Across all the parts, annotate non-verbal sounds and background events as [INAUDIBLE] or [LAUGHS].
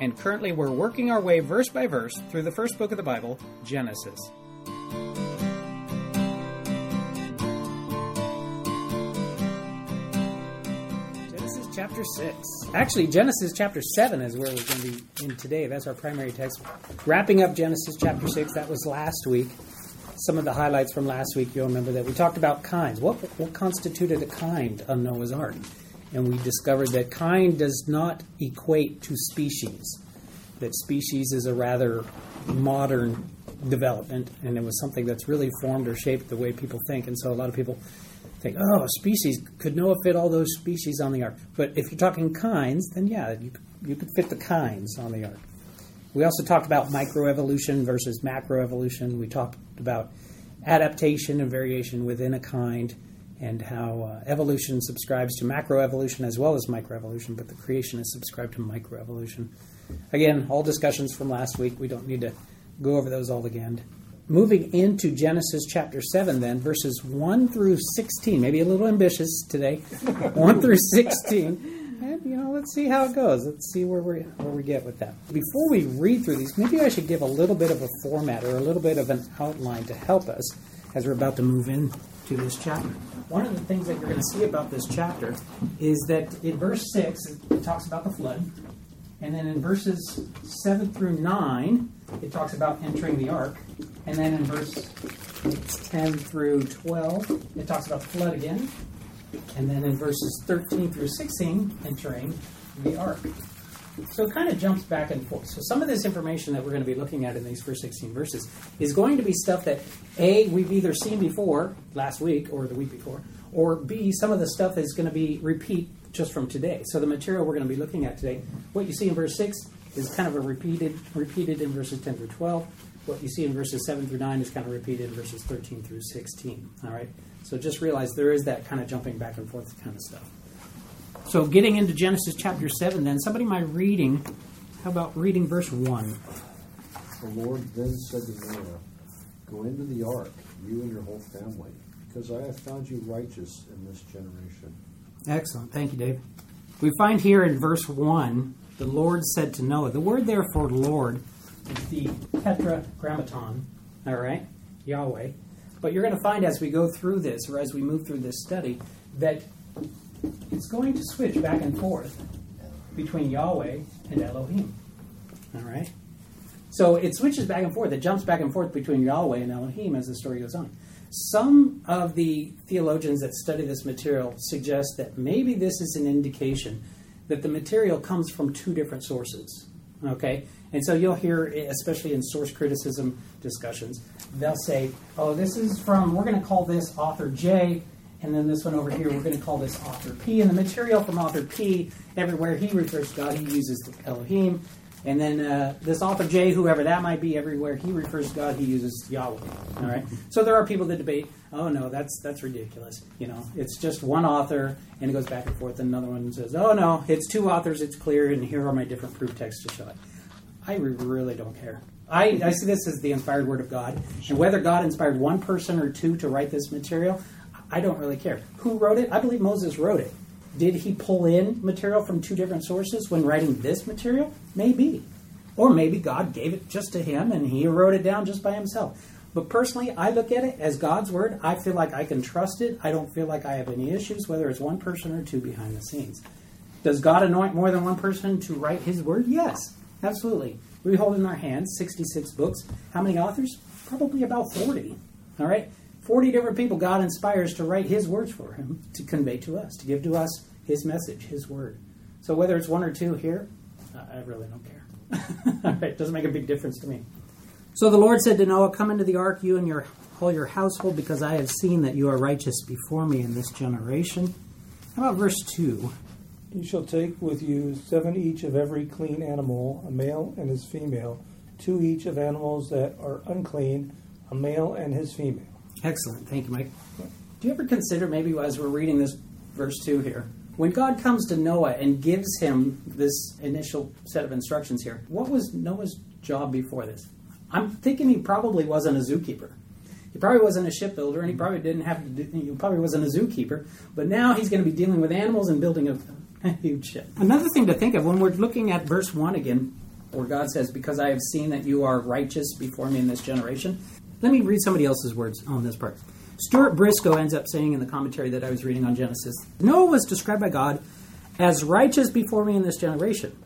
and currently we're working our way verse by verse through the first book of the Bible, Genesis. Genesis chapter 6. Actually, Genesis chapter 7 is where we're going to be in today. That's our primary text. Wrapping up Genesis chapter 6, that was last week. Some of the highlights from last week, you'll remember that we talked about kinds. What, what constituted a kind on Noah's Ark? And we discovered that kind does not equate to species. That species is a rather modern development, and it was something that's really formed or shaped the way people think. And so a lot of people think, oh, species, could Noah fit all those species on the ark? But if you're talking kinds, then yeah, you, you could fit the kinds on the ark. We also talked about microevolution versus macroevolution. We talked about adaptation and variation within a kind and how uh, evolution subscribes to macroevolution as well as microevolution, but the creationists subscribe to microevolution. Again, all discussions from last week. We don't need to go over those all again. Moving into Genesis chapter 7, then, verses 1 through 16, maybe a little ambitious today, [LAUGHS] 1 through 16. And, you know, let's see how it goes. Let's see where we, where we get with that. Before we read through these, maybe I should give a little bit of a format or a little bit of an outline to help us as we're about to move into this chapter one of the things that you're going to see about this chapter is that in verse 6, it talks about the flood. And then in verses 7 through 9, it talks about entering the ark. And then in verse 10 through 12, it talks about the flood again. And then in verses 13 through 16, entering the ark. So it kind of jumps back and forth. So some of this information that we're going to be looking at in these first 16 verses is going to be stuff that A, we've either seen before last week or the week before, or B, some of the stuff is going to be repeat just from today. So the material we're going to be looking at today, what you see in verse 6 is kind of a repeated repeated in verses 10 through 12. What you see in verses 7 through 9 is kind of repeated in verses 13 through 16. All right? So just realize there is that kind of jumping back and forth kind of stuff. So, getting into Genesis chapter 7, then, somebody mind reading, how about reading verse 1? The Lord then said to Noah, Go into the ark, you and your whole family, because I have found you righteous in this generation. Excellent. Thank you, Dave. We find here in verse 1, the Lord said to Noah, the word there for Lord is the tetragrammaton, all right? Yahweh. But you're going to find as we go through this, or as we move through this study, that it's going to switch back and forth between Yahweh and Elohim. All right? So it switches back and forth. It jumps back and forth between Yahweh and Elohim as the story goes on. Some of the theologians that study this material suggest that maybe this is an indication that the material comes from two different sources. Okay? And so you'll hear, especially in source criticism discussions, they'll say, oh, this is from, we're going to call this author J, and then this one over here, we're going to call this author P. And the material from author P, everywhere he refers to God, he uses Elohim. And then uh, this author J, whoever that might be, everywhere he refers to God, he uses Yahweh. All right. So there are people that debate. Oh no, that's that's ridiculous. You know, it's just one author, and it goes back and forth. And another one says, Oh no, it's two authors. It's clear, and here are my different proof texts to show it. I really don't care. I, I see this as the inspired word of God, and whether God inspired one person or two to write this material, I don't really care. Who wrote it? I believe Moses wrote it. Did he pull in material from two different sources when writing this material? Maybe. Or maybe God gave it just to him and he wrote it down just by himself. But personally, I look at it as God's word. I feel like I can trust it. I don't feel like I have any issues, whether it's one person or two behind the scenes. Does God anoint more than one person to write his word? Yes, absolutely. We hold in our hands 66 books. How many authors? Probably about 40. All right? 40 different people God inspires to write His words for Him, to convey to us, to give to us His message, His word. So whether it's one or two here, I really don't care. [LAUGHS] it doesn't make a big difference to me. So the Lord said to Noah, Come into the ark, you and your all your household, because I have seen that you are righteous before me in this generation. How about verse 2? You shall take with you seven each of every clean animal, a male and his female, two each of animals that are unclean, a male and his female. Excellent. Thank you, Mike. Do you ever consider, maybe as we're reading this verse 2 here, when God comes to Noah and gives him this initial set of instructions here, what was Noah's job before this? I'm thinking he probably wasn't a zookeeper. He probably wasn't a shipbuilder, and he probably didn't have to do, he probably wasn't a zookeeper. But now he's going to be dealing with animals and building a, a huge ship. Another thing to think of when we're looking at verse 1 again, where God says, Because I have seen that you are righteous before me in this generation. Let me read somebody else's words on this part. Stuart Briscoe ends up saying in the commentary that I was reading on Genesis Noah was described by God as righteous before me in this generation.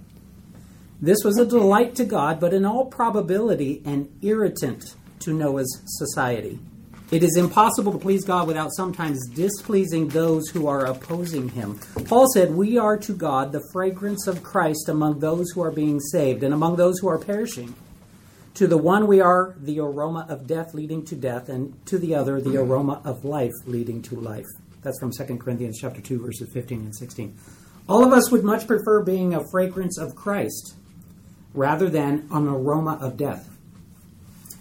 This was a delight to God, but in all probability an irritant to Noah's society. It is impossible to please God without sometimes displeasing those who are opposing him. Paul said, We are to God the fragrance of Christ among those who are being saved and among those who are perishing. To the one we are the aroma of death leading to death, and to the other the aroma of life leading to life. That's from 2 Corinthians chapter 2, verses 15 and 16. All of us would much prefer being a fragrance of Christ rather than an aroma of death.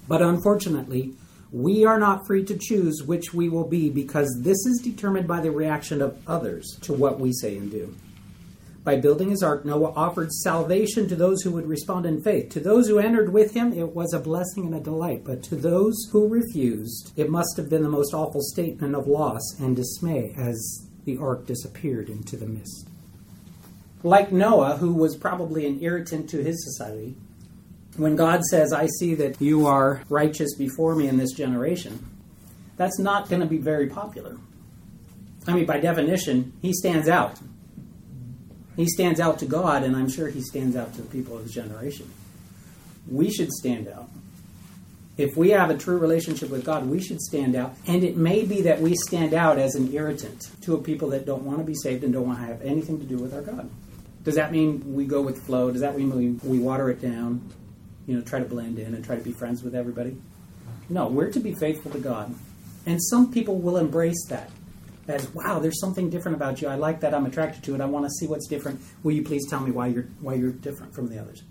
But unfortunately, we are not free to choose which we will be because this is determined by the reaction of others to what we say and do. By building his ark, Noah offered salvation to those who would respond in faith. To those who entered with him, it was a blessing and a delight. But to those who refused, it must have been the most awful statement of loss and dismay as the ark disappeared into the mist. Like Noah, who was probably an irritant to his society, when God says, I see that you are righteous before me in this generation, that's not going to be very popular. I mean, by definition, he stands out. He stands out to God, and I'm sure he stands out to the people of his generation. We should stand out. If we have a true relationship with God, we should stand out. And it may be that we stand out as an irritant to a people that don't want to be saved and don't want to have anything to do with our God. Does that mean we go with flow? Does that mean we, we water it down? You know, try to blend in and try to be friends with everybody? No, we're to be faithful to God. And some people will embrace that as wow, there's something different about you. I like that. I'm attracted to it. I want to see what's different. Will you please tell me why you're why you're different from the others?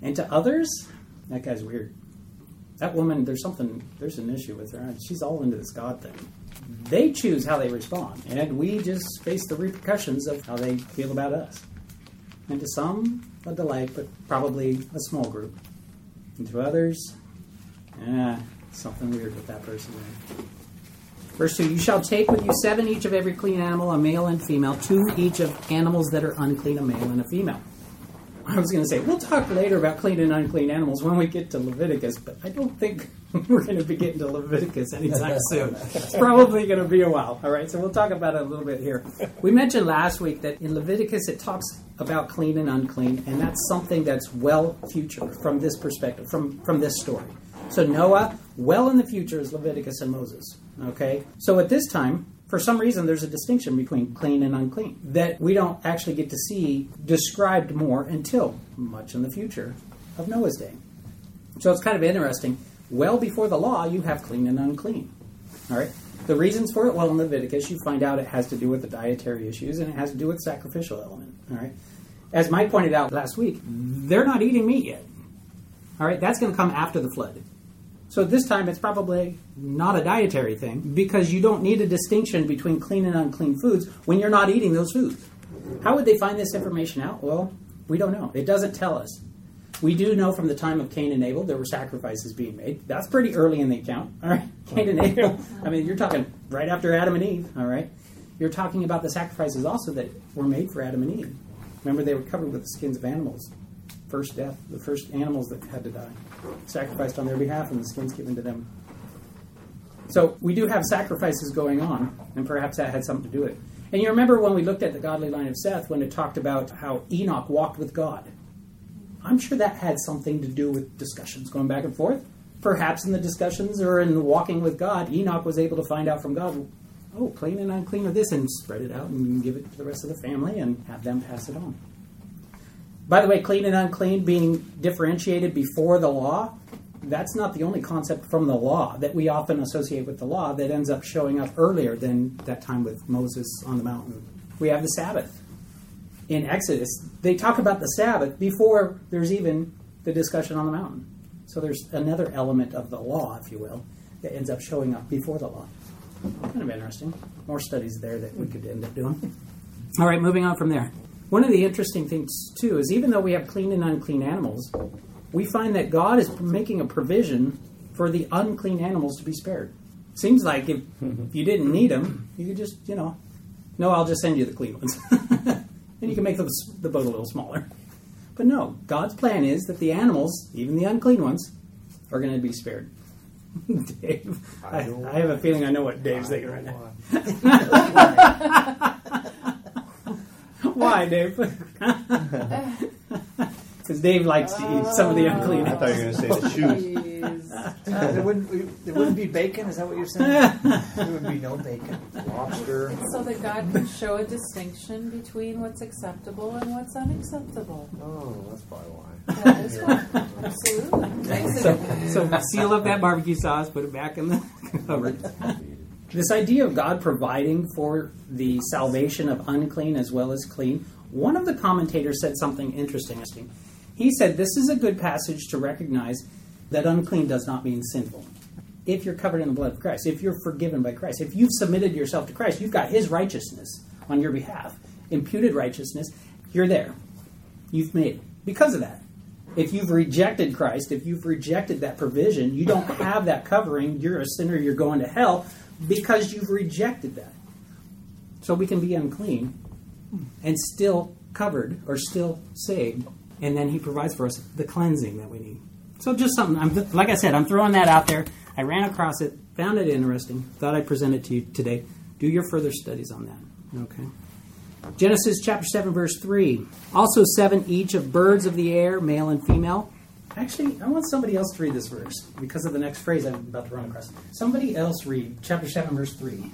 And to others, that guy's weird. That woman, there's something, there's an issue with her. She's all into this God thing. They choose how they respond, and we just face the repercussions of how they feel about us. And to some, a delight, but probably a small group. And to others, eh, something weird with that person there. Verse 2 You shall take with you seven each of every clean animal, a male and female, two each of animals that are unclean, a male and a female. I was going to say, we'll talk later about clean and unclean animals when we get to Leviticus, but I don't think [LAUGHS] we're going to be getting to Leviticus anytime [LAUGHS] soon. It's probably going to be a while. All right, so we'll talk about it a little bit here. We mentioned last week that in Leviticus it talks about clean and unclean, and that's something that's well future from this perspective, from, from this story. So Noah, well in the future, is Leviticus and Moses. Okay? So at this time, for some reason, there's a distinction between clean and unclean that we don't actually get to see described more until much in the future of Noah's day. So it's kind of interesting. Well before the law, you have clean and unclean. All right? The reasons for it, well, in Leviticus, you find out it has to do with the dietary issues and it has to do with sacrificial element. All right? As Mike pointed out last week, they're not eating meat yet. All right? That's going to come after the flood. So this time it's probably not a dietary thing because you don't need a distinction between clean and unclean foods when you're not eating those foods. How would they find this information out? Well, we don't know. It doesn't tell us. We do know from the time of Cain and Abel there were sacrifices being made. That's pretty early in the account. All right, [LAUGHS] Cain and Abel. I mean, you're talking right after Adam and Eve. All right, you're talking about the sacrifices also that were made for Adam and Eve. Remember, they were covered with the skins of animals. First death, the first animals that had to die sacrificed on their behalf and the skins given to them. So we do have sacrifices going on, and perhaps that had something to do with it. And you remember when we looked at the godly line of Seth, when it talked about how Enoch walked with God. I'm sure that had something to do with discussions going back and forth. Perhaps in the discussions or in walking with God, Enoch was able to find out from God, oh, clean and unclean of this, and spread it out and give it to the rest of the family and have them pass it on. By the way, clean and unclean being differentiated before the law, that's not the only concept from the law that we often associate with the law that ends up showing up earlier than that time with Moses on the mountain. We have the Sabbath. In Exodus, they talk about the Sabbath before there's even the discussion on the mountain. So there's another element of the law, if you will, that ends up showing up before the law. Kind of interesting. More studies there that we could end up doing. All right, moving on from there. One of the interesting things, too, is even though we have clean and unclean animals, we find that God is making a provision for the unclean animals to be spared. Seems like if, if [LAUGHS] you didn't need them, you could just, you know, no, I'll just send you the clean ones. [LAUGHS] and you can make the, the boat a little smaller. But no, God's plan is that the animals, even the unclean ones, are going to be spared. [LAUGHS] Dave, I, I, have a feeling I know what Dave's thinking right now. Why, [LAUGHS] Dave? [LAUGHS] Because Dave likes to eat some of the unclean. I thought you were going to say the shoes. Uh, there wouldn't there wouldn't be bacon. Is that what you're saying? [LAUGHS] there would be no bacon. Lobster. It's so that God can show a distinction between what's acceptable and what's unacceptable. Oh, that's probably why. That is why. Absolutely. So, so seal up that barbecue sauce, put it back in the cupboard. This idea of God providing for the salvation of unclean as well as clean, one of the commentators said something interesting. He said this is a good passage to recognize that unclean does not mean sinful. If you're covered in the blood of Christ, if you're forgiven by Christ, if you've submitted yourself to Christ, you've got His righteousness on your behalf, imputed righteousness, you're there. You've made it. Because of that, if you've rejected Christ, if you've rejected that provision, you don't have that covering, you're a sinner, you're going to hell because you've rejected that. So we can be unclean and still covered or still saved, and then He provides for us the cleansing that we need. So just something, I'm, like I said, I'm throwing that out there. I ran across it, found it interesting, thought I'd present it to you today. Do your further studies on that. Okay. Genesis chapter 7, verse 3. Also, seven each of birds of the air, male and female. Actually, I want somebody else to read this verse because of the next phrase I'm about to run across. Somebody else read chapter 7, verse 3.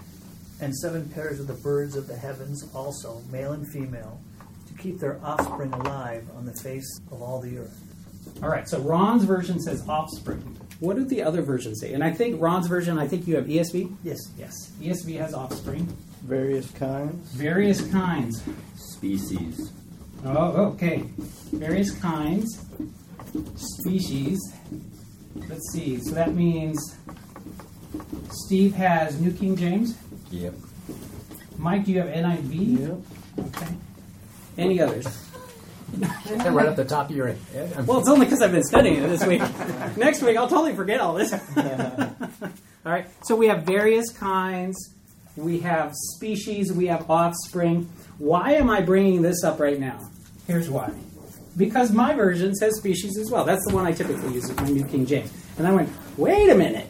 And seven pairs of the birds of the heavens also, male and female, to keep their offspring alive on the face of all the earth. All right, so Ron's version says offspring. What do the other versions say? And I think Ron's version, I think you have ESV? Yes. Yes. ESV has offspring. Various kinds. Various kinds. Species. Oh, okay. Various kinds. Species. Let's see. So that means Steve has New King James. Yep. Mike, do you have NIV? Yep. Okay. Any others? right up the top of your head. I'm- Well, it's only because I've been studying it this week. [LAUGHS] Next week, I'll totally forget all this. [LAUGHS] all right. So we have various kinds. We have species. We have offspring. Why am I bringing this up right now? Here's why. Because my version says species as well. That's the one I typically use, is my New King James. And I went, wait a minute.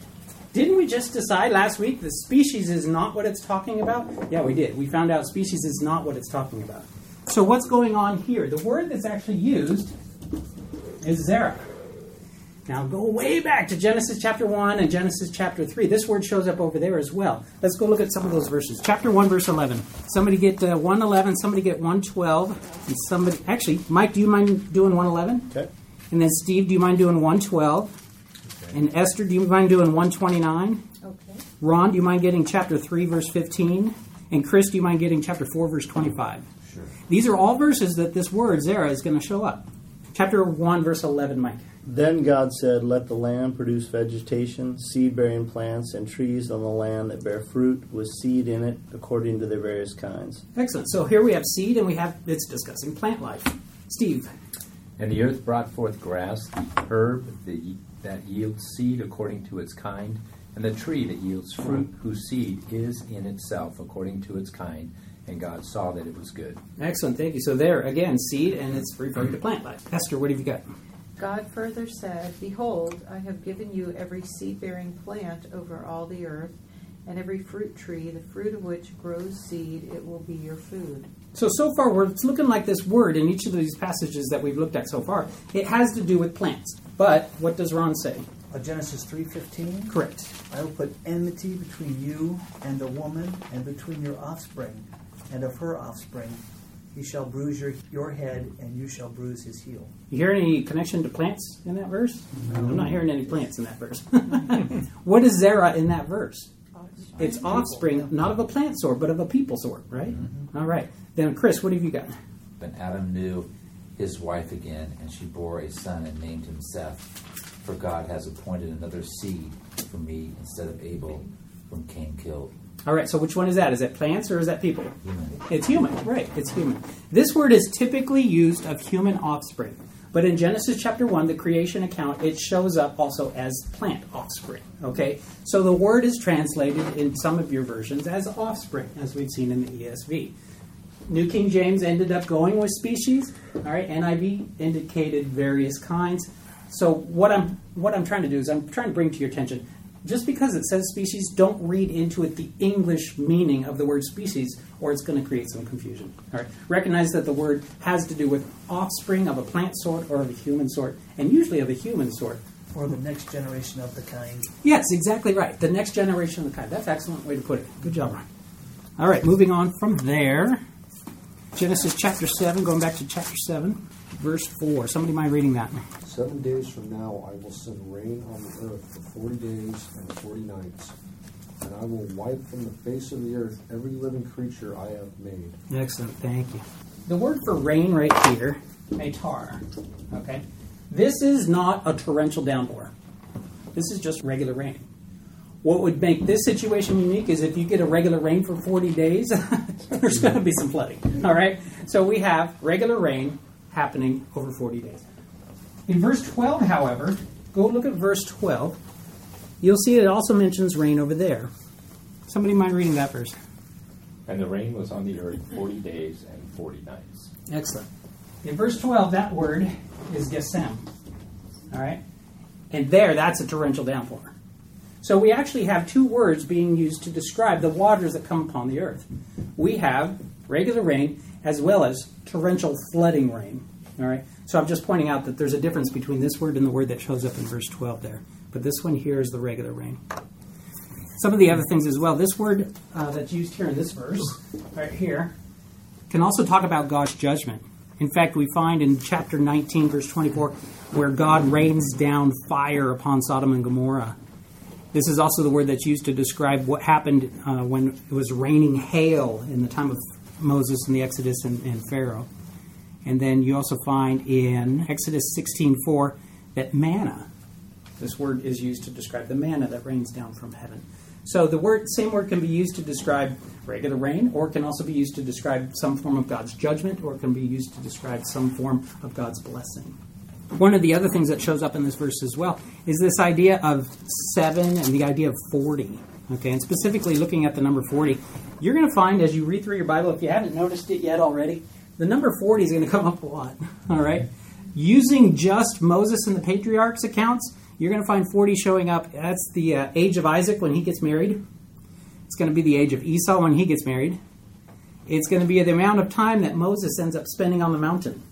Didn't we just decide last week that species is not what it's talking about? Yeah, we did. We found out species is not what it's talking about. So what's going on here? The word that's actually used is Zerah. Now go way back to Genesis chapter 1 and Genesis chapter 3. This word shows up over there as well. Let's go look at some of those verses. Chapter 1, verse 11. Somebody get uh, 111, somebody get 112, and somebody. Actually, Mike, do you mind doing 111? Okay. And then Steve, do you mind doing 112? Okay. And Esther, do you mind doing 129? Okay. Ron, do you mind getting chapter 3, verse 15? And Chris, do you mind getting chapter 4, verse 25? Sure. These are all verses that this word, Zerah, is going to show up. Chapter 1, verse 11, Mike. Then God said, Let the land produce vegetation, seed bearing plants, and trees on the land that bear fruit, with seed in it according to their various kinds. Excellent. So here we have seed and we have, it's discussing plant life. Steve. And the earth brought forth grass, the herb the, that yields seed according to its kind, and the tree that yields fruit, whose seed is in itself according to its kind. And God saw that it was good. Excellent. Thank you. So there, again, seed and it's referring to plant life. Esther, what have you got? God further said, Behold, I have given you every seed bearing plant over all the earth, and every fruit tree, the fruit of which grows seed, it will be your food. So, so far, we're, it's looking like this word in each of these passages that we've looked at so far, it has to do with plants. But what does Ron say? Uh, Genesis three fifteen. Correct. I will put enmity between you and the woman, and between your offspring and of her offspring. He shall bruise your, your head, and you shall bruise his heel. You hear any connection to plants in that verse? I'm not hearing any plants in that verse. [LAUGHS] what is Zerah in that verse? It's offspring, not of a plant sort, but of a people sort, right? Mm-hmm. All right. Then, Chris, what have you got? Then Adam knew his wife again, and she bore a son and named him Seth. For God has appointed another seed for me instead of Abel, whom Cain killed. All right, so which one is that? Is that plants or is that people? Human. It's human, right? It's human. This word is typically used of human offspring, but in Genesis chapter 1, the creation account, it shows up also as plant offspring, okay? So the word is translated in some of your versions as offspring, as we've seen in the ESV. New King James ended up going with species, all right? NIV indicated various kinds. So what I'm what I'm trying to do is I'm trying to bring to your attention just because it says species, don't read into it the English meaning of the word species, or it's going to create some confusion. All right. Recognize that the word has to do with offspring of a plant sort or of a human sort, and usually of a human sort. Or the next generation of the kind. Yes, exactly right. The next generation of the kind. That's an excellent way to put it. Good job, Ron. All right, moving on from there. Genesis chapter 7, going back to chapter 7, verse 4. Somebody mind reading that? Seven days from now I will send rain on the earth for forty days and forty nights, and I will wipe from the face of the earth every living creature I have made. Excellent, thank you. The word for rain right here, metar, okay? This is not a torrential downpour. This is just regular rain. What would make this situation unique is if you get a regular rain for 40 days, [LAUGHS] there's going to be some flooding. All right? So we have regular rain happening over 40 days. In verse 12, however, go look at verse 12. You'll see it also mentions rain over there. Somebody mind reading that verse? And the rain was on the earth forty days and forty nights. Excellent. In verse 12, that word is gesem. All right? And there, that's a torrential downpour. So we actually have two words being used to describe the waters that come upon the earth. We have regular rain as well as torrential flooding rain. All right? So I'm just pointing out that there's a difference between this word and the word that shows up in verse 12 there. But this one here is the regular rain. Some of the other things as well. This word uh, that's used here in this verse, right here, can also talk about God's judgment. In fact, we find in chapter 19, verse 24, where God rains down fire upon Sodom and Gomorrah. This is also the word that's used to describe what happened uh, when it was raining hail in the time of Moses and the Exodus and, and Pharaoh. And then you also find in Exodus 16:4 that manna, this word is used to describe the manna that rains down from heaven. So the word, same word can be used to describe regular rain, or can also be used to describe some form of God's judgment, or can be used to describe some form of God's blessing. One of the other things that shows up in this verse as well is this idea of seven and the idea of 40. Okay, and specifically looking at the number 40, you're going to find as you read through your Bible, if you haven't noticed it yet already, the number 40 is going [LAUGHS] to come up a lot. All right? Using just Moses and the patriarchs accounts, you're going to find 40 showing up. That's the uh, age of Isaac when he gets married. It's going to be the age of Esau when he gets married. It's going to be the amount of time that Moses ends up spending on the mountain.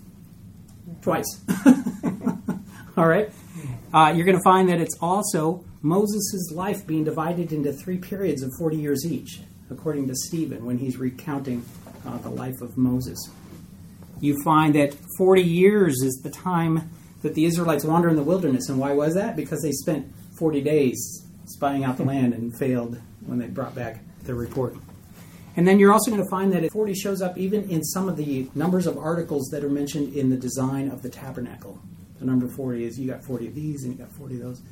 Twice. [LAUGHS] All right? Uh, you're going to find that it's also Moses' life being divided into three periods of 40 years each, according to Stephen when he's recounting uh, the life of Moses. You find that 40 years is the time that the Israelites wander in the wilderness. And why was that? Because they spent 40 days spying out the land and failed when they brought back their report. And then you're also going to find that 40 shows up even in some of the numbers of articles that are mentioned in the design of the tabernacle. The number 40 is you got 40 of these and you got 40 of those.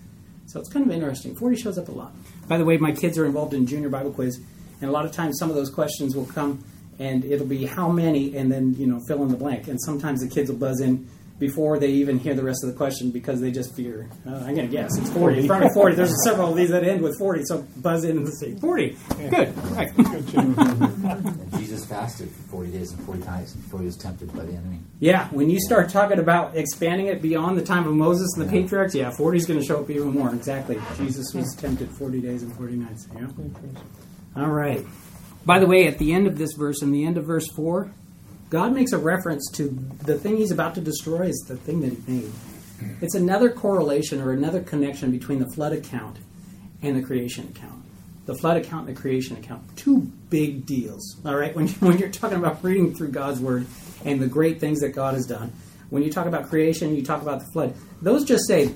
So it's kind of interesting. 40 shows up a lot. By the way, my kids are involved in junior Bible quiz, and a lot of times some of those questions will come and it'll be how many and then, you know, fill in the blank. And sometimes the kids will buzz in before they even hear the rest of the question because they just fear. Uh, I'm going to guess it's 40. In front of 40, there's several of these that end with 40, so buzz in and say 40. Good. Right. And [LAUGHS] Jesus fasted for 40 days and 40 nights before he was tempted by the enemy. Yeah, when you start talking about expanding it beyond the time of Moses and the patriarchs, yeah, 40 is going to show up even more. Exactly. Jesus was tempted 40 days and 40 nights. Yeah. All right. By the way, at the end of this verse, in the end of verse 4, God makes a reference to the thing he's about to destroy is the thing that he made. It's another correlation or another connection between the flood account and the creation account. The flood account and the creation account. Two big deals. All right? When, [LAUGHS] when you're talking about reading through God's word and the great things that God has done, when you talk about creation, you talk about the flood. Those just say,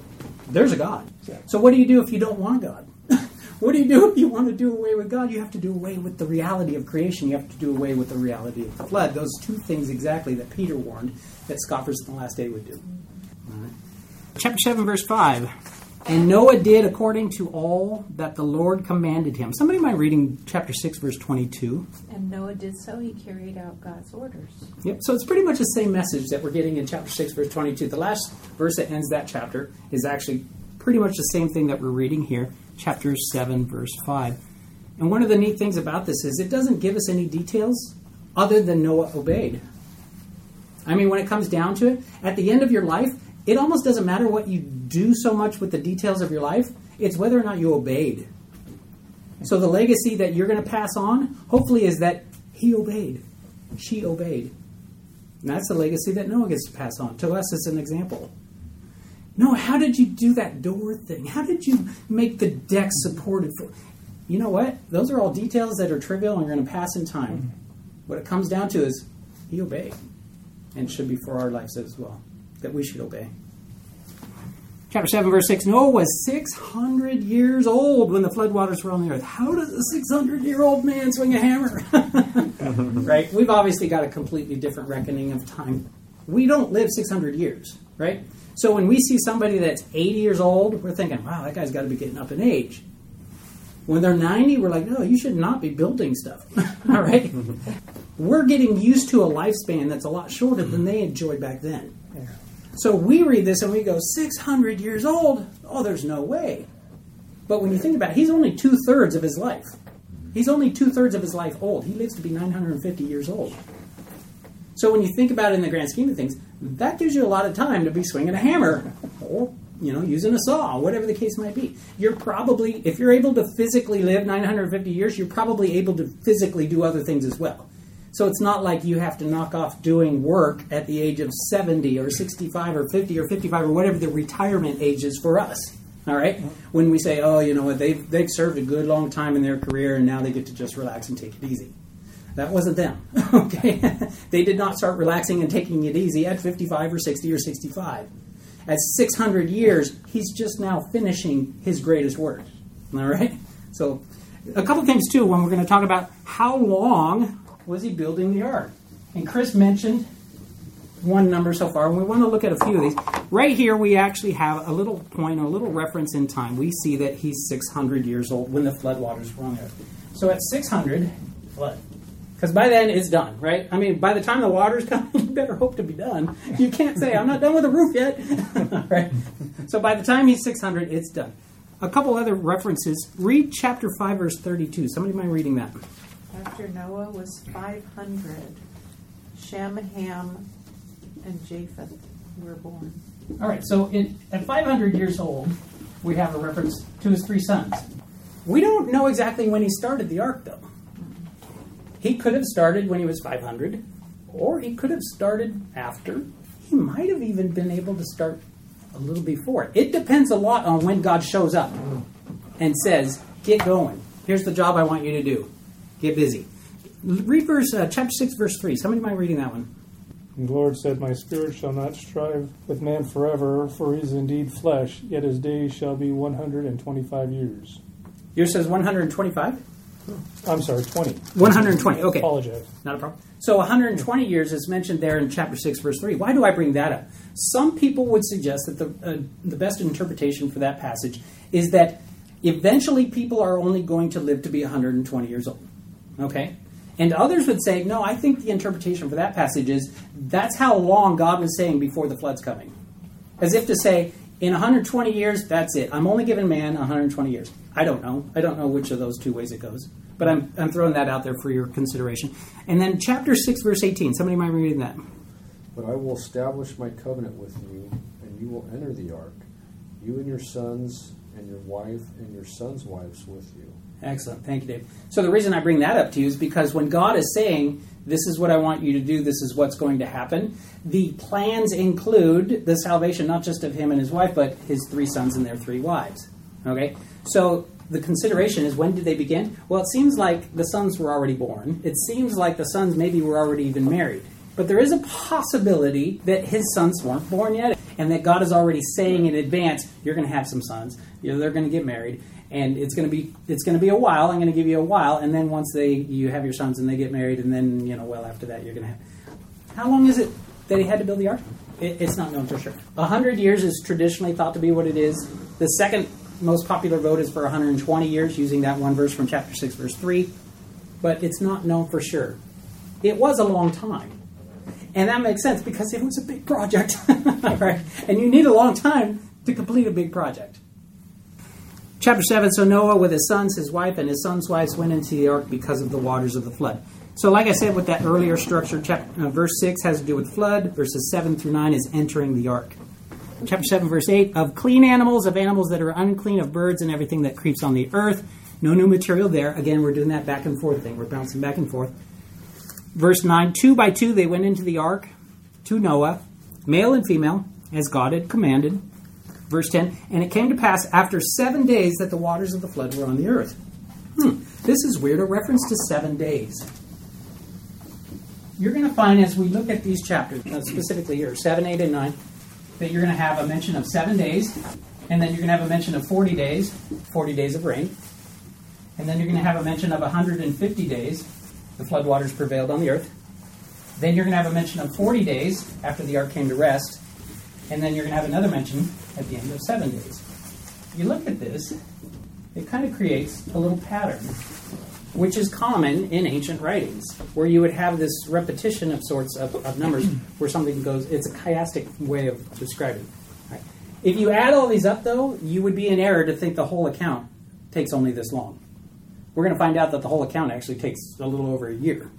there's a God. So what do you do if you don't want God? [LAUGHS] what do you do if you want to do away with God? You have to do away with the reality of creation. You have to do away with the reality of the flood. Those two things exactly that Peter warned that scoffers in the last day would do. All right. Chapter 7, verse 5. And Noah did according to all that the Lord commanded him. Somebody mind reading chapter 6, verse 22? And Noah did so, he carried out God's orders. Yep. So it's pretty much the same message that we're getting in chapter 6, verse 22. The last verse that ends that chapter is actually pretty much the same thing that we're reading here, chapter 7, verse 5. And one of the neat things about this is it doesn't give us any details other than Noah obeyed. I mean, when it comes down to it, at the end of your life, it almost doesn't matter what you do so much with the details of your life, it's whether or not you obeyed. So the legacy that you're going to pass on, hopefully, is that he obeyed, she obeyed. And that's the legacy that Noah gets to pass on. To us, it's an example. Noah, how did you do that door thing? How did you make the deck supported for? You know what? Those are all details that are trivial and are going to pass in time. Mm-hmm. What it comes down to is he obeyed, and should be for our lives as well that we should obey. Chapter 7, verse 6 Noah was 600 years old when the floodwaters were on the earth. How does a 600 year old man swing a hammer? [LAUGHS] right? We've obviously got a completely different reckoning of time. We don't live 600 years, right? So when we see somebody that's 80 years old, we're thinking, wow, that guy's got to be getting up in age. When they're 90, we're like, no, you should not be building stuff. [LAUGHS] All right? [LAUGHS] we're getting used to a lifespan that's a lot shorter than they enjoyed back then. So we read this and we go, 600 years old? Oh, there's no way. But when you think about it, he's only two thirds of his life. He's only two thirds of his life old. He lives to be 950 years old. So when you think about it in the grand scheme of things, that gives you a lot of time to be swinging a hammer or, you know, using a saw, whatever the case might be. You're probably, if you're able to physically live 950 years, you're probably able to physically do other things as well. So it's not like you have to knock off doing work at the age of 70 or 65 or 50 or 55 or whatever the retirement age is for us. All right? When we say, oh, you know what, they've, they've served a good long time in their career and now they get to just relax and take it easy. That wasn't them. [LAUGHS] Okay? they did not start relaxing and taking it easy at 55 or 60 or 65. At 600 years, he's just now finishing his greatest work. All right? So, a couple things too when we're going to talk about how long was he building the ark? And Chris mentioned one number so far, and we want to look at a few of these. Right here, we actually have a little point, a little reference in time. We see that he's 600 years old when the floodwaters were on the earth. So at 600, flood. Because by then it's done, right? I mean, by the time the waters [LAUGHS] come, you better hope to be done. You can't say, I'm not done with the roof yet. [LAUGHS] right? So by the time he's 600, it's done. A couple other references. Read chapter 5, verse 32. Somebody mind reading that? After Noah was 500, Shem, Ham, and Japheth were born. All right, so in, at 500 years old, we have a reference to his three sons. We don't know exactly when he started the ark, though. He could have started when he was 500, or he could have started after. He might have even been able to start a little before. It depends a lot on when God shows up and says, "Get going. Here's the job I want you to do. Get busy." Read verse uh, chapter six, verse three. Somebody mind reading that one? And the Lord said, My spirit shall not strive with man forever, for he is indeed flesh, yet his days shall be 125 years. Yours says 125. I'm sorry, 20. 120. Okay. Apologize. Not a problem. So 120 years is mentioned there in chapter 6, verse 3. Why do I bring that up? Some people would suggest that the, uh, the best interpretation for that passage is that eventually people are only going to live to be 120 years old. Okay? And others would say, no, I think the interpretation for that passage is that's how long God was saying before the flood's coming. As if to say, in 120 years, that's it. I'm only giving man 120 years. I don't know. I don't know which of those two ways it goes. But I'm, I'm throwing that out there for your consideration. And then chapter 6, verse 18. Somebody mind reading that? But I will establish my covenant with you, and you will enter the ark, you and your sons, and your wife, and your sons' wives with you. Excellent. Thank you, Dave. So the reason I bring that up to you is because when God is saying, this is what I want you to do, this is what's going to happen, the plans include the salvation not just of him and his wife, but his three sons and their three wives. Okay? So the consideration is when did they begin? Well, it seems like the sons were already born. It seems like the sons maybe were already even married. But there is a possibility that his sons weren't born yet, and that God is already saying in advance, "You're going to have some sons. You know, they're going to get married, and it's going to be it's going to be a while. I'm going to give you a while, and then once they you have your sons and they get married, and then you know, well after that, you're going to have." How long is it that he had to build the ark? It, it's not known for sure. A hundred years is traditionally thought to be what it is. The second most popular vote is for 120 years, using that one verse from chapter six, verse three, but it's not known for sure. It was a long time. And that makes sense because it was a big project, [LAUGHS] right? And you need a long time to complete a big project. Chapter 7 So Noah, with his sons, his wife, and his sons' wives, went into the ark because of the waters of the flood. So, like I said, with that earlier structure, chapter, uh, verse 6 has to do with flood, verses 7 through 9 is entering the ark. Chapter 7, verse 8 of clean animals, of animals that are unclean, of birds, and everything that creeps on the earth. No new material there. Again, we're doing that back and forth thing. We're bouncing back and forth. Verse 9 Two by two they went into the ark to Noah, male and female, as God had commanded. Verse 10 And it came to pass after seven days that the waters of the flood were on the earth. Hmm, this is weird, a reference to seven days. You're going to find as we look at these chapters, uh, specifically here, 7, 8, and 9, that you're going to have a mention of seven days, and then you're going to have a mention of 40 days, 40 days of rain, and then you're going to have a mention of 150 days, the floodwaters prevailed on the earth. Then you're going to have a mention of 40 days after the ark came to rest, and then you're going to have another mention at the end of seven days. You look at this, it kind of creates a little pattern, which is common in ancient writings, where you would have this repetition of sorts of, of numbers, [CLEARS THROAT] where something goes. It's a chiastic way of describing. Right? If you add all these up, though, you would be in error to think the whole account takes only this long. We're going to find out that the whole account actually takes a little over a year.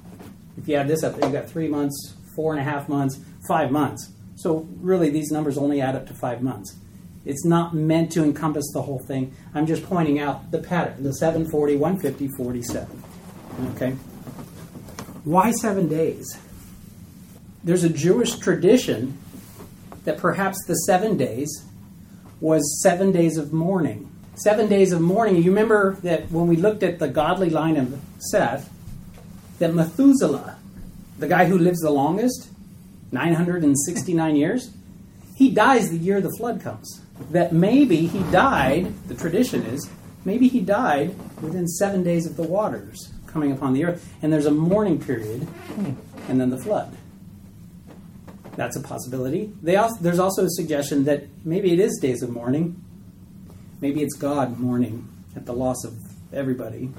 If you add this up, you've got three months, four and a half months, five months. So really, these numbers only add up to five months. It's not meant to encompass the whole thing. I'm just pointing out the pattern the 740, 150, 47. Okay? Why seven days? There's a Jewish tradition that perhaps the seven days was seven days of mourning. Seven days of mourning. You remember that when we looked at the godly line of Seth, that Methuselah, the guy who lives the longest, 969 years, he dies the year the flood comes. That maybe he died, the tradition is, maybe he died within seven days of the waters coming upon the earth. And there's a mourning period, and then the flood. That's a possibility. Also, there's also a suggestion that maybe it is days of mourning. Maybe it's God mourning at the loss of everybody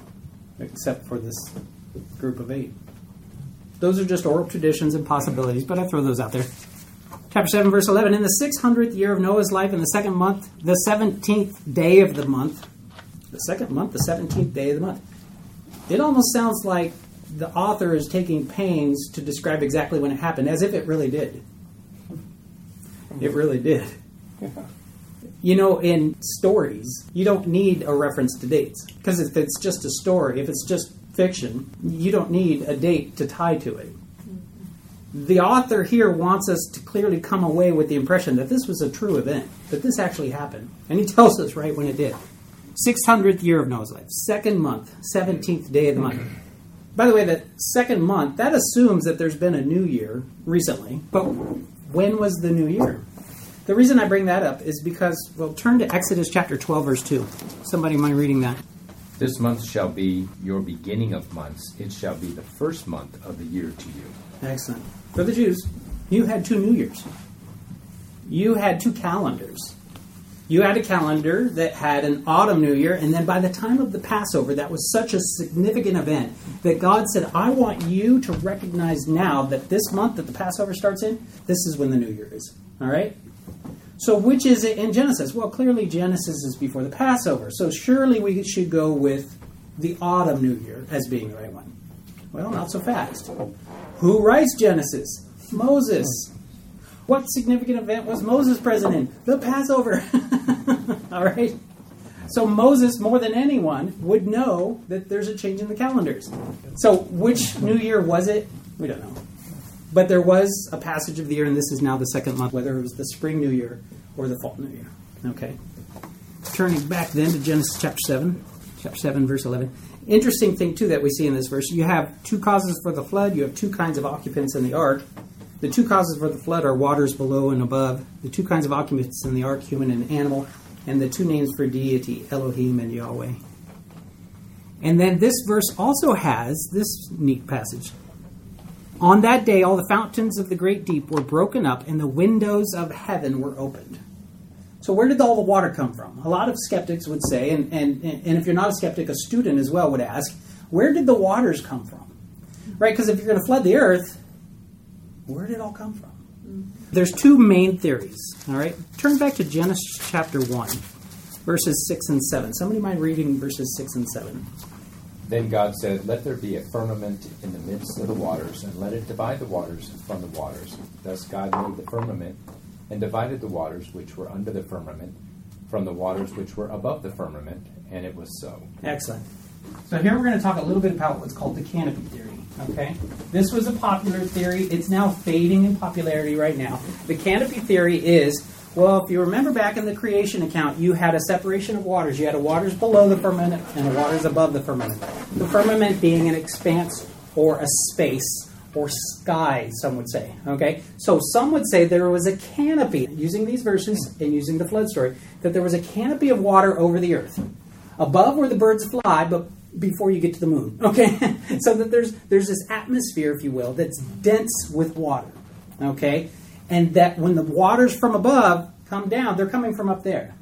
except for this group of eight. Those are just oral traditions and possibilities, but I throw those out there. Chapter 7, verse 11. In the 600th year of Noah's life, in the second month, the 17th day of the month, the second month, the 17th day of the month. It almost sounds like the author is taking pains to describe exactly when it happened, as if it really did. It really did. [LAUGHS] You know, in stories, you don't need a reference to dates. Because if it's just a story, if it's just fiction, you don't need a date to tie to it. The author here wants us to clearly come away with the impression that this was a true event, that this actually happened. And he [LAUGHS] tells us right when it did. 600th year of Noah's life, second month, 17th day of the month. By the way, the second month, that assumes that there's been a new year recently. But when was the new year? The reason I bring that up is because, well, turn to Exodus chapter 12, verse 2. Somebody mind reading that? This month shall be your beginning of months. It shall be the first month of the year to you. Excellent. For the Jews, you had two New Years. You had two calendars. You had a calendar that had an autumn New Year, and then by the time of the Passover, that was such a significant event that God said, I want you to recognize now that this month that the Passover starts in, this is when the New Year is. All right? So, which is it in Genesis? Well, clearly Genesis is before the Passover. So, surely we should go with the autumn New Year as being the right one. Well, not so fast. Who writes Genesis? Moses. What significant event was Moses present in? The Passover. [LAUGHS] All right? So Moses, more than anyone, would know that there's a change in the calendars. So which new year was it? We don't know. But there was a passage of the year, and this is now the second month, whether it was the spring new year or the fall new year. Okay. Turning back then to Genesis chapter 7, chapter 7, verse 11 interesting thing too that we see in this verse you have two causes for the flood you have two kinds of occupants in the ark The two causes for the flood are waters below and above, the two kinds of occupants in the ark, human and animal, and the two names for deity, Elohim and Yahweh. And then this verse also has this neat passage. On that day, all the fountains of the great deep were broken up, and the windows of heaven were opened. So, where did all the water come from? A lot of skeptics would say, and, and, and if you're not a skeptic, a student as well would ask, where did the waters come from? Right? Because if you're going to flood the earth, where did it all come from? There's two main theories. All right? Turn back to Genesis chapter 1, verses 6 and 7. Somebody mind reading verses 6 and 7? Then God said, Let there be a firmament in the midst of the waters, and let it divide the waters from the waters. Thus God made the firmament, and divided the waters which were under the firmament from the waters which were above the firmament, and it was so. Excellent. So here we're going to talk a little bit about what's called the canopy theory. Okay, this was a popular theory. It's now fading in popularity right now. The canopy theory is well, if you remember back in the creation account, you had a separation of waters. You had a waters below the firmament and a waters above the firmament. The firmament being an expanse or a space or sky, some would say. Okay? So some would say there was a canopy, using these verses and using the flood story, that there was a canopy of water over the earth. Above where the birds fly, but before you get to the moon. [LAUGHS] Okay? so that there's there's this atmosphere, if you will, that's dense with water. Okay? And that when the waters from above come down, they're coming from up there.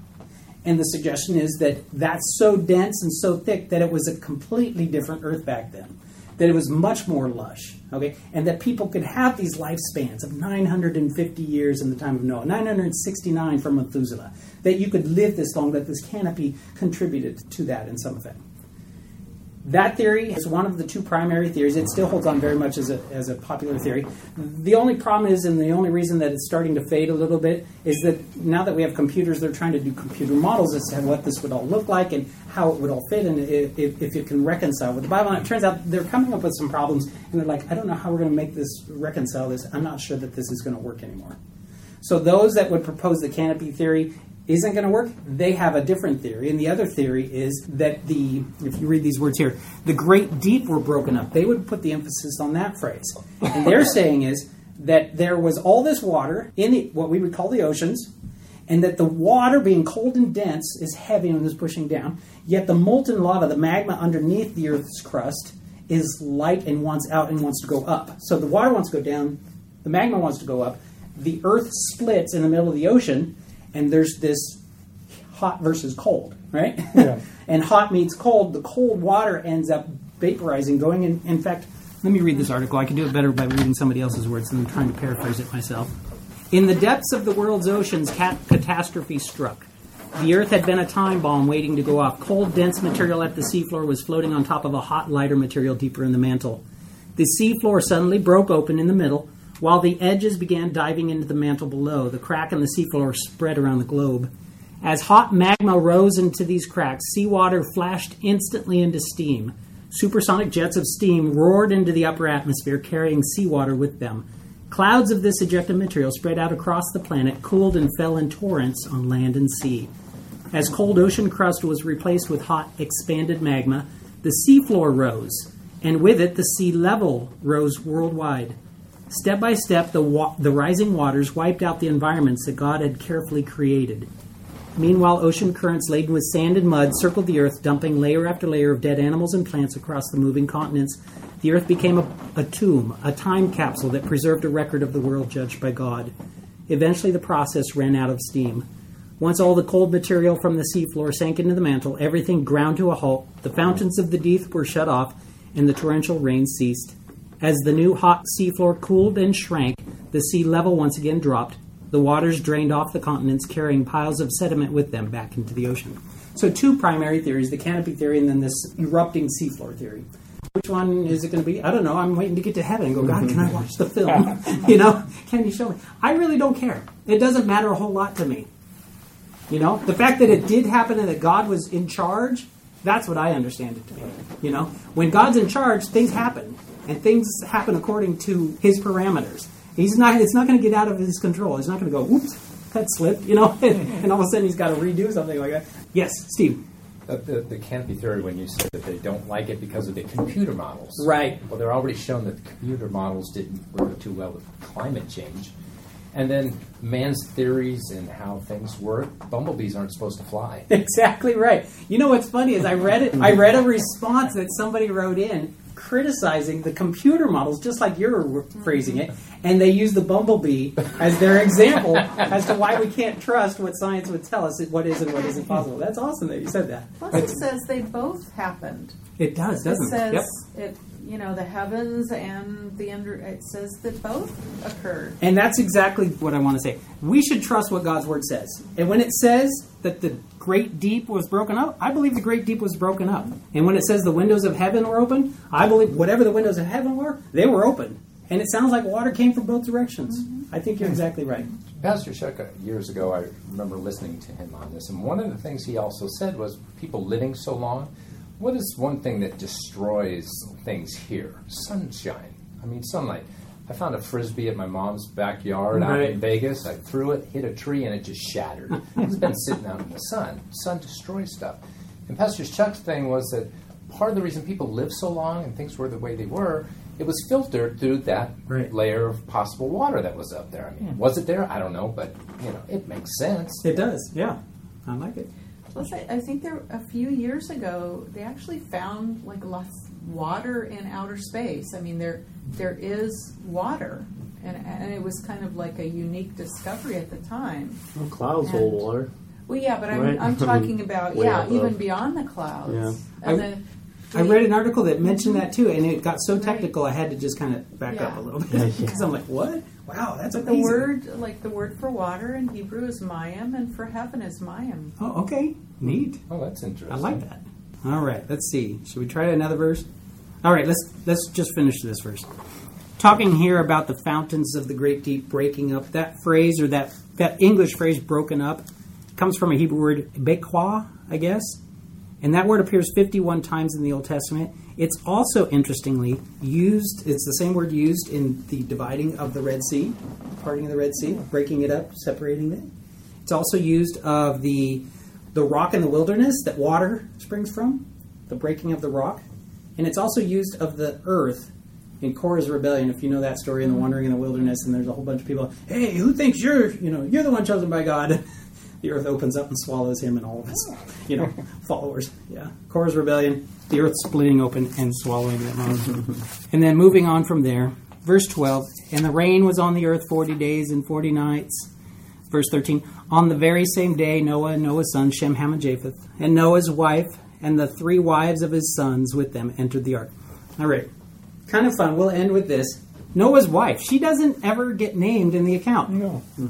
And the suggestion is that that's so dense and so thick that it was a completely different earth back then. That it was much more lush, okay? And that people could have these lifespans of 950 years in the time of Noah, 969 for Methuselah. That you could live this long, that this canopy contributed to that in some effect. That theory is one of the two primary theories. It still holds on very much as a, as a popular theory. The only problem is, and the only reason that it's starting to fade a little bit, is that now that we have computers, they're trying to do computer models as to what this would all look like and how it would all fit, and if, if it can reconcile with the Bible. And it turns out they're coming up with some problems, and they're like, I don't know how we're going to make this reconcile this. I'm not sure that this is going to work anymore. So those that would propose the canopy theory isn't going to work, they have a different theory. And the other theory is that the, if you read these words here, the great deep were broken up. They would put the emphasis on that phrase. And they're [LAUGHS] saying is that there was all this water in the, what we would call the oceans, and that the water being cold and dense is heavy and is pushing down, yet the molten lava, the magma underneath the Earth's crust, is light and wants out and wants to go up. So the water wants to go down, the magma wants to go up, the Earth splits in the middle of the ocean, and there's this hot versus cold, right? Yeah. [LAUGHS] and hot meets cold. The cold water ends up vaporizing, going in. In fact, let me read this article. I can do it better by reading somebody else's words than trying to paraphrase it myself. In the depths of the world's oceans, cat- catastrophe struck. The Earth had been a time bomb waiting to go off. Cold, dense material at the seafloor was floating on top of a hot, lighter material deeper in the mantle. The seafloor suddenly broke open in the middle, while the edges began diving into the mantle below. The crack in the seafloor spread around the globe. As hot magma rose into these cracks, seawater flashed instantly into steam. Supersonic jets of steam roared into the upper atmosphere, carrying seawater with them. Clouds of this ejected material spread out across the planet, cooled and fell in torrents on land and sea. As cold ocean crust was replaced with hot, expanded magma, the seafloor rose, and with it the sea level rose worldwide. Step by step, the, wa- the rising waters wiped out the environments that God had carefully created. Meanwhile, ocean currents laden with sand and mud circled the earth, dumping layer after layer of dead animals and plants across the moving continents. The earth became a, a tomb, a time capsule that preserved a record of the world judged by God. Eventually, the process ran out of steam. Once all the cold material from the seafloor sank into the mantle, everything ground to a halt, the fountains of the deep were shut off, and the torrential rain ceased. As the new hot seafloor cooled and shrank, the sea level once again dropped. The waters drained off the continents, carrying piles of sediment with them back into the ocean. So, two primary theories the canopy theory and then this erupting seafloor theory. Which one is it going to be? I don't know. I'm waiting to get to heaven and go, God, can I [LAUGHS] watch the film? [LAUGHS] you know, can you show me? I really don't care. It doesn't matter a whole lot to me. You know, the fact that it did happen and that God was in charge, that's what I understand it to be. You know, when God's in charge, things happen, and things happen according to His parameters. He's not. It's not going to get out of His control. He's not going to go, "Oops, that slipped," you know, [LAUGHS] and, all of a sudden He's got to redo something like that. Yes, Steve. The, the, the canopy theory, when you said that they don't like it because of the computer models. Right. Well, they're already shown that the computer models didn't work too well with climate change. And then man's theories and how things work, bumblebees aren't supposed to fly. [LAUGHS] Exactly right. You know what's funny is I read it. I read a response that somebody wrote in criticizing the computer models, just like you're phrasing it, and they use the bumblebee as their example as to why we can't trust what science would tell us what is and what isn't possible. That's awesome that you said that. Plus, it says they both happened. It does, doesn't it? says Yep. it. You know, the heavens and the under. It says that both occurred. And that's exactly what I want to say. We should trust what God's word says. And when it says that the great deep was broken up, I believe the great deep was broken up. And when it says the windows of heaven were open, I believe whatever the windows of heaven were, they were open. And it sounds like water came from both directions. I think you're exactly right. Pastor Chuck, uh, years ago, I remember listening to him on this, and one of the things he also said was people living so long, what is one thing that destroys things here? Sunshine. I mean, sunlight. I found a frisbee at my mom's backyard out Right. in Vegas. I threw it, hit a tree, and it just shattered. it's been sitting out in the sun. Sun destroys stuff. And Pastor Chuck's thing was that part of the reason people live so long and things were the way they were, it was filtered through that Right. layer of possible water that was up there. I mean, hmm. was it there? I don't know, but you know, it makes sense. It does, yeah. I like it. Plus, I, I think there a few years ago they actually found like lots water in outer space. I mean, there there is water, and and it was kind of like a unique discovery at the time. Well, clouds hold water. Well, yeah, but I'm Right. I'm talking [LAUGHS] about yeah, up even beyond the clouds. Yeah. And I- then I read an article that mentioned that mm-hmm. too, and it got so Right. technical I had to just kind of back up a little bit Yeah, [LAUGHS] yeah. because I'm like, "What? Wow, that's But the word, like the word for water in Hebrew is mayim, and for heaven is mayim. Oh, okay, neat. Oh, that's interesting. I like that. All right, let's see. Should we try another verse? All right, let's let's just finish this verse. Talking here about the fountains of the great deep breaking up. That phrase or that that English phrase "broken up" comes from a Hebrew word "bekwa," I guess, and that word appears 51 times in the Old Testament. It's also interestingly used. It's the same word used in the dividing of the Red Sea, parting of the Red Sea, breaking it up, separating it. It's also used of the the rock in the wilderness that water springs from, the breaking of the rock, and it's also used of the earth in Korah's rebellion. If you know that story in the wandering in the wilderness, and there's a whole bunch of people, hey, who thinks you're you know you're the one chosen by God? [LAUGHS] The earth opens up and swallows him and all of his oh. you know [LAUGHS] followers. Yeah, Korah's rebellion, the earth splitting open and swallowing them. [LAUGHS] and then moving on from there, verse twelve, and the rain was on the earth forty days and forty nights. Verse 13 On the very same day, Noah and Noah's son, Shem, Ham, and Japheth, and Noah's wife, and the three wives of his sons with them entered the ark. All right. Kind of fun. We'll end with this. Noah's wife. She doesn't ever get named in the account. No, hmm.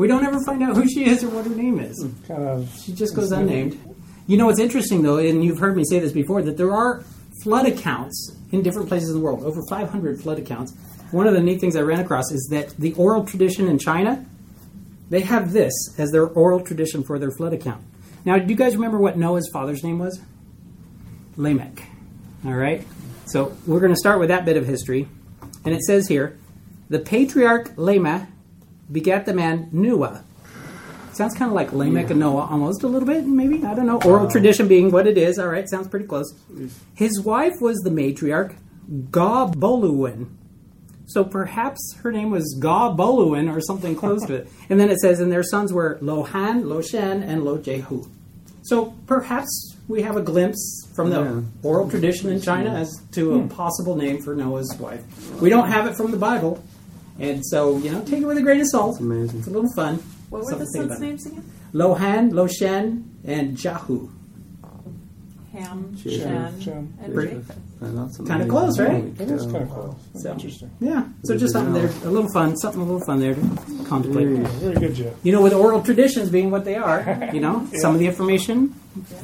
We don't ever find out who she is or what her name is. Hmm. kind of. She just goes unnamed. You know what's interesting, though, and you've heard me say this before, that there are flood accounts in different places in the world, over 500 flood accounts. One of the neat things I ran across is that the oral tradition in China, they have this as their oral tradition for their flood account. Now, do you guys remember what Noah's father's name was? Lamech. All right? So we're going to start with that bit of history. And it says here, the patriarch Lamech begat the man Noah. Sounds kind of like Lamech and Noah, almost a little bit, maybe. I don't know. Oral tradition being what it is. All right, sounds pretty close. His wife was the matriarch, Gaboluin. So perhaps her name was Gaboluin or something close to it. [LAUGHS] And then it says, and their sons were Lohan, Loshen, and Lojehu. So perhaps we have a glimpse from the Yeah. oral tradition in China as to a hmm. possible name for Noah's wife. We don't have it from the Bible. And so, you know, take it with a grain of salt. amazing. It's a little fun. What were Something the sons' names again? Lohan, Loshen, and Jahu. Ham, Shem, Shem, Shem. and Japheth. And that's Kinda close, right? It is kind of close. So- interesting. Yeah. So just something there, a little fun, something a little fun there to contemplate. Yeah, very good, Jeff. You know, with oral traditions being what they are, you know, [LAUGHS] some of the information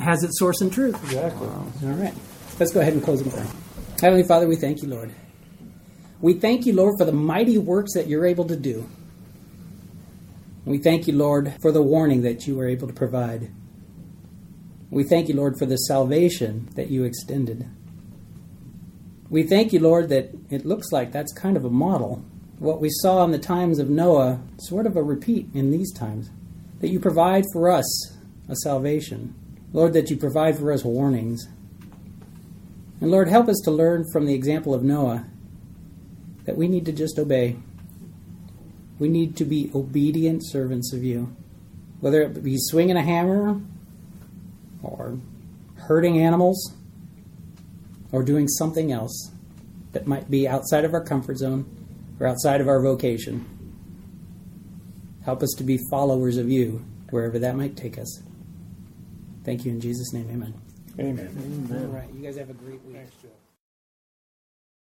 has its source in truth. Exactly. All right. Let's go ahead and close in prayer. Heavenly Father, we thank you, Lord. We thank you, Lord, for the mighty works that you're able to do. We thank you, Lord, for the warning that you were able to provide. We thank you, Lord, for the salvation that you extended. We thank you, Lord, that it looks like that's kind of a model. What we saw in the times of Noah, sort of a repeat in these times. That you provide for us a salvation. Lord, that you provide for us warnings. And Lord, help us to learn from the example of Noah that we need to just obey. We need to be obedient servants of you. Whether it be swinging a hammer or hurting animals or doing something else that might be outside of our comfort zone or outside of our vocation. Help us to be followers of you wherever that might take us. Thank you in Jesus' name, amen. Amen. amen. All right, you guys have a great week. Thanks, Jeff.